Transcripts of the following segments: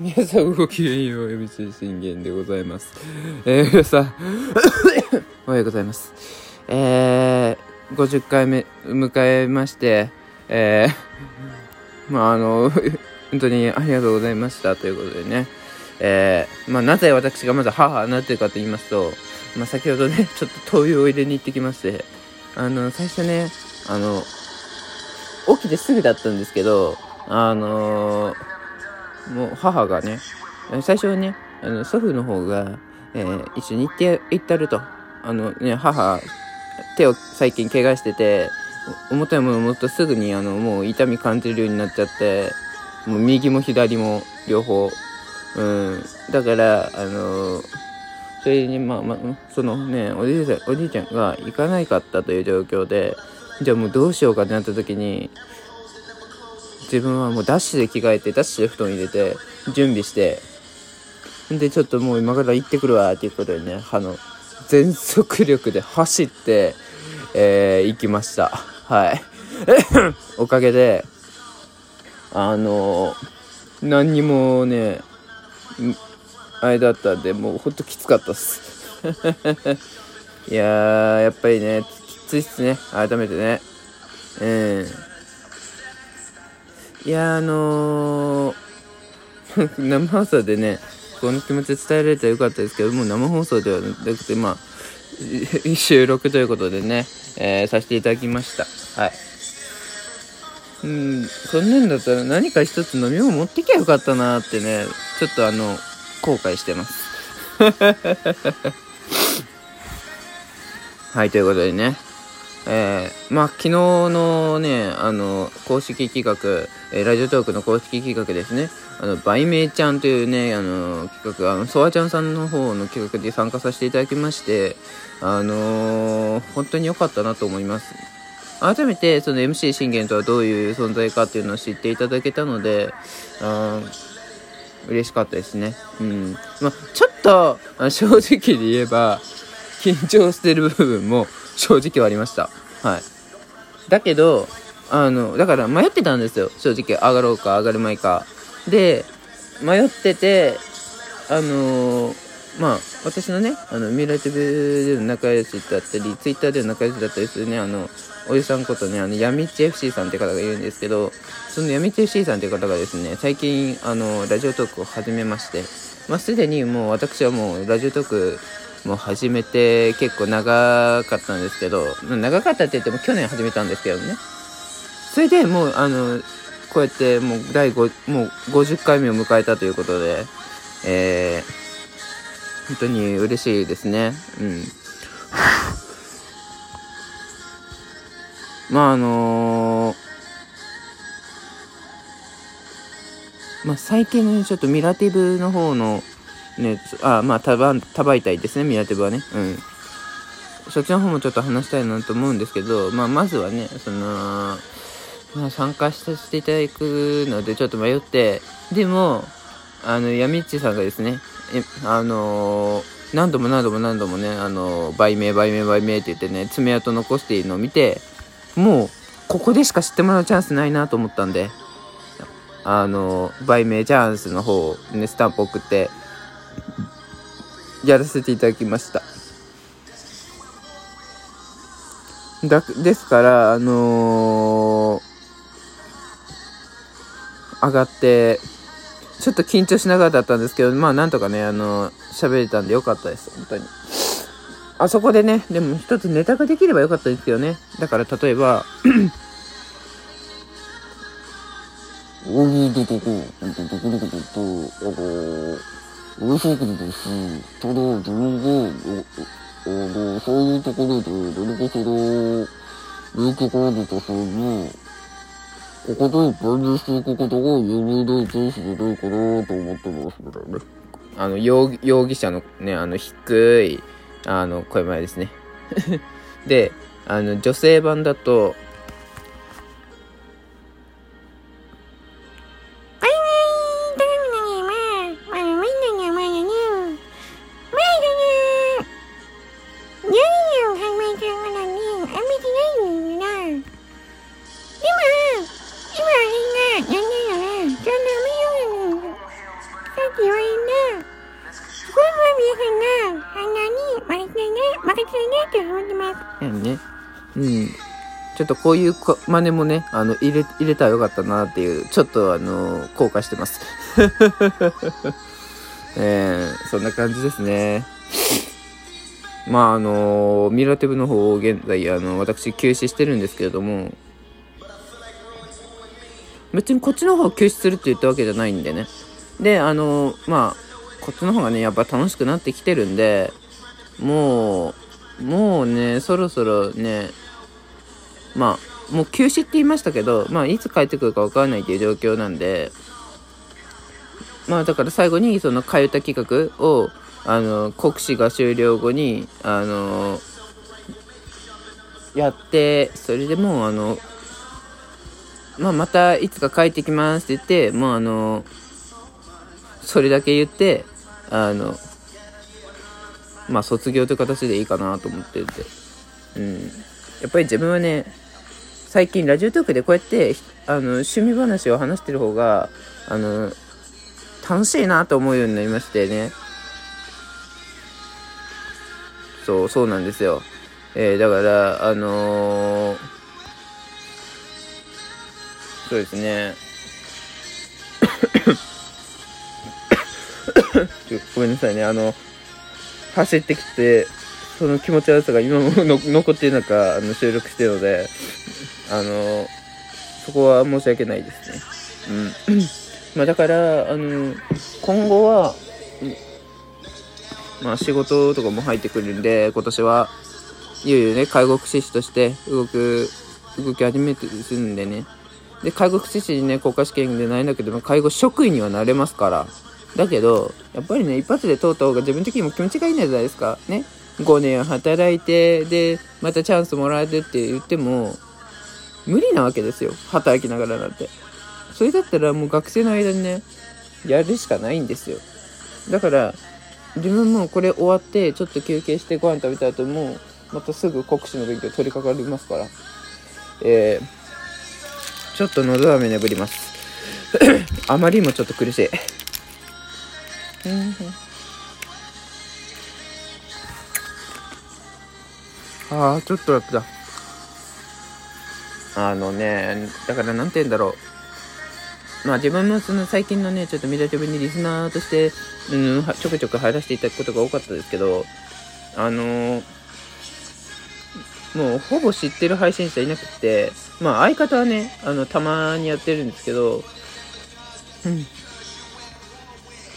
皆さんごきげんよう MC 信玄でございます。えー、皆さん おはようございます。えー、50回目迎えましてえー、まああの本当にありがとうございました。ということでね。えー、まあなぜ私がまず母になってるかと言いますとまあ先ほどねちょっと灯油を入れに行ってきましてあの最初ねあの起きてすぐだったんですけどあのー、もう母がね、最初はね、あの祖父の方が、えー、一緒に行って、行ったると。あのね、母、手を最近怪我してて、重たいものを持っとすぐにあのもう痛み感じるようになっちゃって、もう右も左も両方。うん。だから、あのー、それに、まあ、まあ、そのね、おじいちゃん、おじいちゃんが行かないかったという状況で、じゃあもうどうしようかってなった時に、自分はもうダッシュで着替えて、ダッシュで布団入れて、準備して、で、ちょっともう今から行ってくるわっていうことでね、あの、全速力で走って、えー、行きました。はい。おかげで、あの何にもね、あれだったんで、もうほんときつかったっす。いやー、やっぱりね、きついっすね。改めてね。うん。いやあのー、生放送でねこの気持ち伝えられたらよかったですけども生放送ではなくてまあ 収録ということでね、えー、させていただきました。はい。うんそんなんだったら何か一つ飲み物持ってきゃよかったなってねちょっとあの後悔してます。はいということでね。えー、まあ、昨日のね、あの、公式企画、えー、ラジオトークの公式企画ですね、あの、売名ちゃんというね、あの、企画、あの、ソワちゃんさんの方の企画で参加させていただきまして、あのー、本当に良かったなと思います。改めて、その MC 信玄とはどういう存在かっていうのを知っていただけたので、あ嬉しかったですね。うん。まあ、ちょっと、正直で言えば、緊張してる部分も、正直はありました。はい。だけど、あの、だから迷ってたんですよ。正直、上がろうか、上がるまいか。で、迷ってて、あのー、まあ、私のね、あの、ミラティブでの仲良しだったり、ツイッターでの仲良しだったりするね、あの、おじさんことね、あの、やみち FC さんって方がいるんですけど、そのやみち FC さんって方がですね、最近、あの、ラジオトークを始めまして、まあ、すでにもう私はもう、ラジオトークもう始めて結構長かったんですけど、長かったって言っても去年始めたんですけどね。それでもう、あの、こうやってもう第5、もう50回目を迎えたということで、えー、本当に嬉しいですね。うん。まああのー、まあ最近のちょっとミラティブの方のね、あ、まあ、多媒体ですね、ミラティブはね。うん。そっちの方もちょっと話したいなと思うんですけど、まあ、まずはね、その、まあ、参加させていただくのでちょっと迷って、でも、あの、ヤミッチさんがですね、え、あのー、何度も何度も何度もね、あのー、売名、売名、売名って言ってね、爪痕残しているのを見て、もう、ここでしか知ってもらうチャンスないなと思ったんで、あのー、売名チャンスの方ね、スタンプ送って、やらせていただきました。だですから、あのー、上がって、ちょっと緊張しながらだったんですけど、まあなんとかね、あのー、喋れたんでよかったです、本当に。あそこでね、でも一つネタができればよかったですよね。だから例えば、おぎどここ、どこどこどこと、あの面白くですただ、自分が、あの、そういうところで、何かしら、影響があるとそういう、ここで万入していくことが有名な上司じゃないかなと思ってます、みたいなね。あの、容容疑者のね、あの、低い、あの、声前ですね。で、あの、女性版だと、な感じでねって思ってます。うんね。うん。ちょっとこういうこ真似もね、あの、入れ、入れたらよかったなっていう、ちょっとあの、後悔してます。えー、そんな感じですね。まああの、ミラティブの方を現在、あの、私休止してるんですけれども、別にこっちの方を休止するって言ったわけじゃないんでね。で、あの、まあ、こっちの方がね、やっぱ楽しくなってきてるんで、もう、もうね、そろそろね、まあ、もう休止って言いましたけど、まあ、いつ帰ってくるか分からないっていう状況なんで、まあ、だから最後に、その、替え歌企画を、あの、国試が終了後に、あの、やって、それでもう、あの、まあ、またいつか帰ってきますって言って、もうあの、それだけ言って、あの、まあ、卒業という形でいいかなと思ってて。うん。やっぱり自分はね、最近ラジオトークでこうやって、あの、趣味話を話してる方が、あの、楽しいなと思うようになりましてね。そう、そうなんですよ。えー、だから、あのーそうですね。ごめんなさいね。あの、走ってきて、その気持ち悪さが今も 残ってる中、あの収録してるので、あの、そこは申し訳ないですね。うん。まあだから、あの、今後は、まあ仕事とかも入ってくるんで、今年は、いよいよね、介護福祉士として動く、動き始めてするんでね。で、介護福祉士にね、国家試験でないんだけども、介護職員にはなれますから。だけど、やっぱりね、一発で通った方が自分的にも気持ちがいいんじゃないですか。ね。5年働いて、で、またチャンスもらえるって言っても、無理なわけですよ。働きながらなんて。それだったらもう学生の間にね、やるしかないんですよ。だから、自分もこれ終わって、ちょっと休憩してご飯食べた後も、またすぐ国試の勉強取り掛かりますから。えー、ちょっと喉飴眠ります。あまりにもちょっと苦しい。ああ、ちょっと楽だ。あのね、だからなんて言うんだろう。まあ自分もその最近のね、ちょっとミラティブにリスナーとして、うん、はちょくちょく入らせていただくことが多かったですけど、あのーもうほぼ知ってる配信者いなくて、まあ相方はね、あの、たまにやってるんですけど、うん。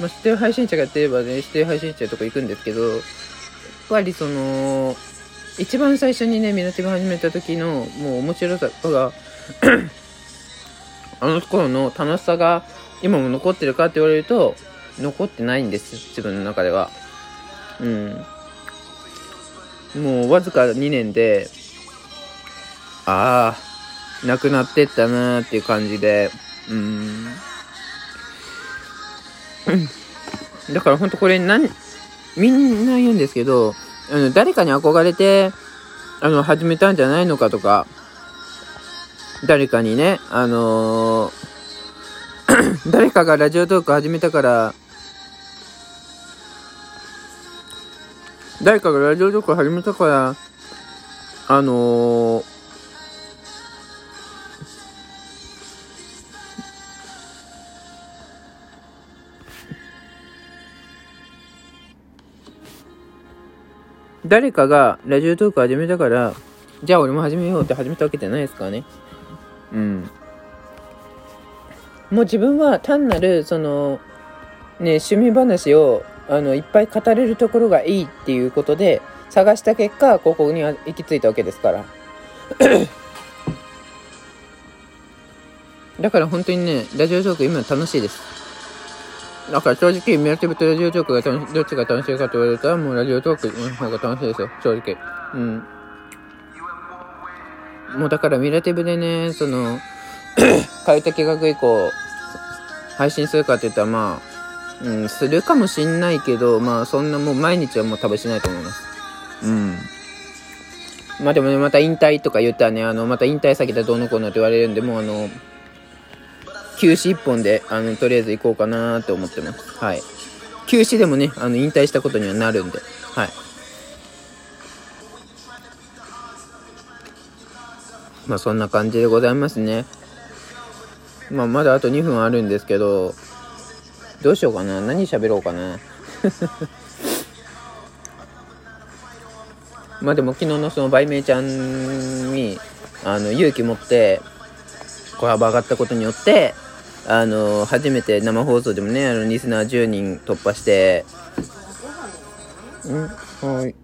まあ知ってる配信者がやってればね、知ってる配信者とか行くんですけど、やっぱりその、一番最初にね、ミナティブ始めた時の、もう面白さが、あの頃の楽しさが今も残ってるかって言われると、残ってないんです、自分の中では。うん。もうわずか2年で、ああ、なくなってったなーっていう感じで、うん。だからほんとこれなん、みんな言うんですけど、あの、誰かに憧れて、あの、始めたんじゃないのかとか、誰かにね、あのー 誰かがラジオトーク始めたから、誰かがラジオトーク始めたから、あのー誰かがラジオトーク始めたから、じゃあ俺も始めようって始めたわけじゃないですかね。うん。もう自分は単なる、その、ね、趣味話を、あの、いっぱい語れるところがいいっていうことで、探した結果、ここに行き着いたわけですから。だから本当にね、ラジオトーク今楽しいです。だから正直、ミラティブとラジオトークが楽しどっちが楽しいかと言われたら、もうラジオトークの方が楽しいですよ、正直。うん。もうだからミラティブでね、その、変えた企画以降、配信するかって言ったらまあ、うん、するかもしんないけど、まあそんなもう毎日はもう多分しないと思います。うん。まあでもね、また引退とか言ったらね、あの、また引退先でどうのこうのって言われるんで、もうあの、休止1本で、あの、とりあえず行こうかなと思ってます。はい。休止でもね、あの、引退したことにはなるんで、はい。まあ、そんな感じでございますね。まあ、まだあと2分あるんですけど、どうしようかな。何喋ろうかな。まあでも昨日のその売名ちゃんに、あの、勇気持って、小幅上がったことによって、あの、初めて生放送でもね、あの、リスナー10人突破して、ん？はい。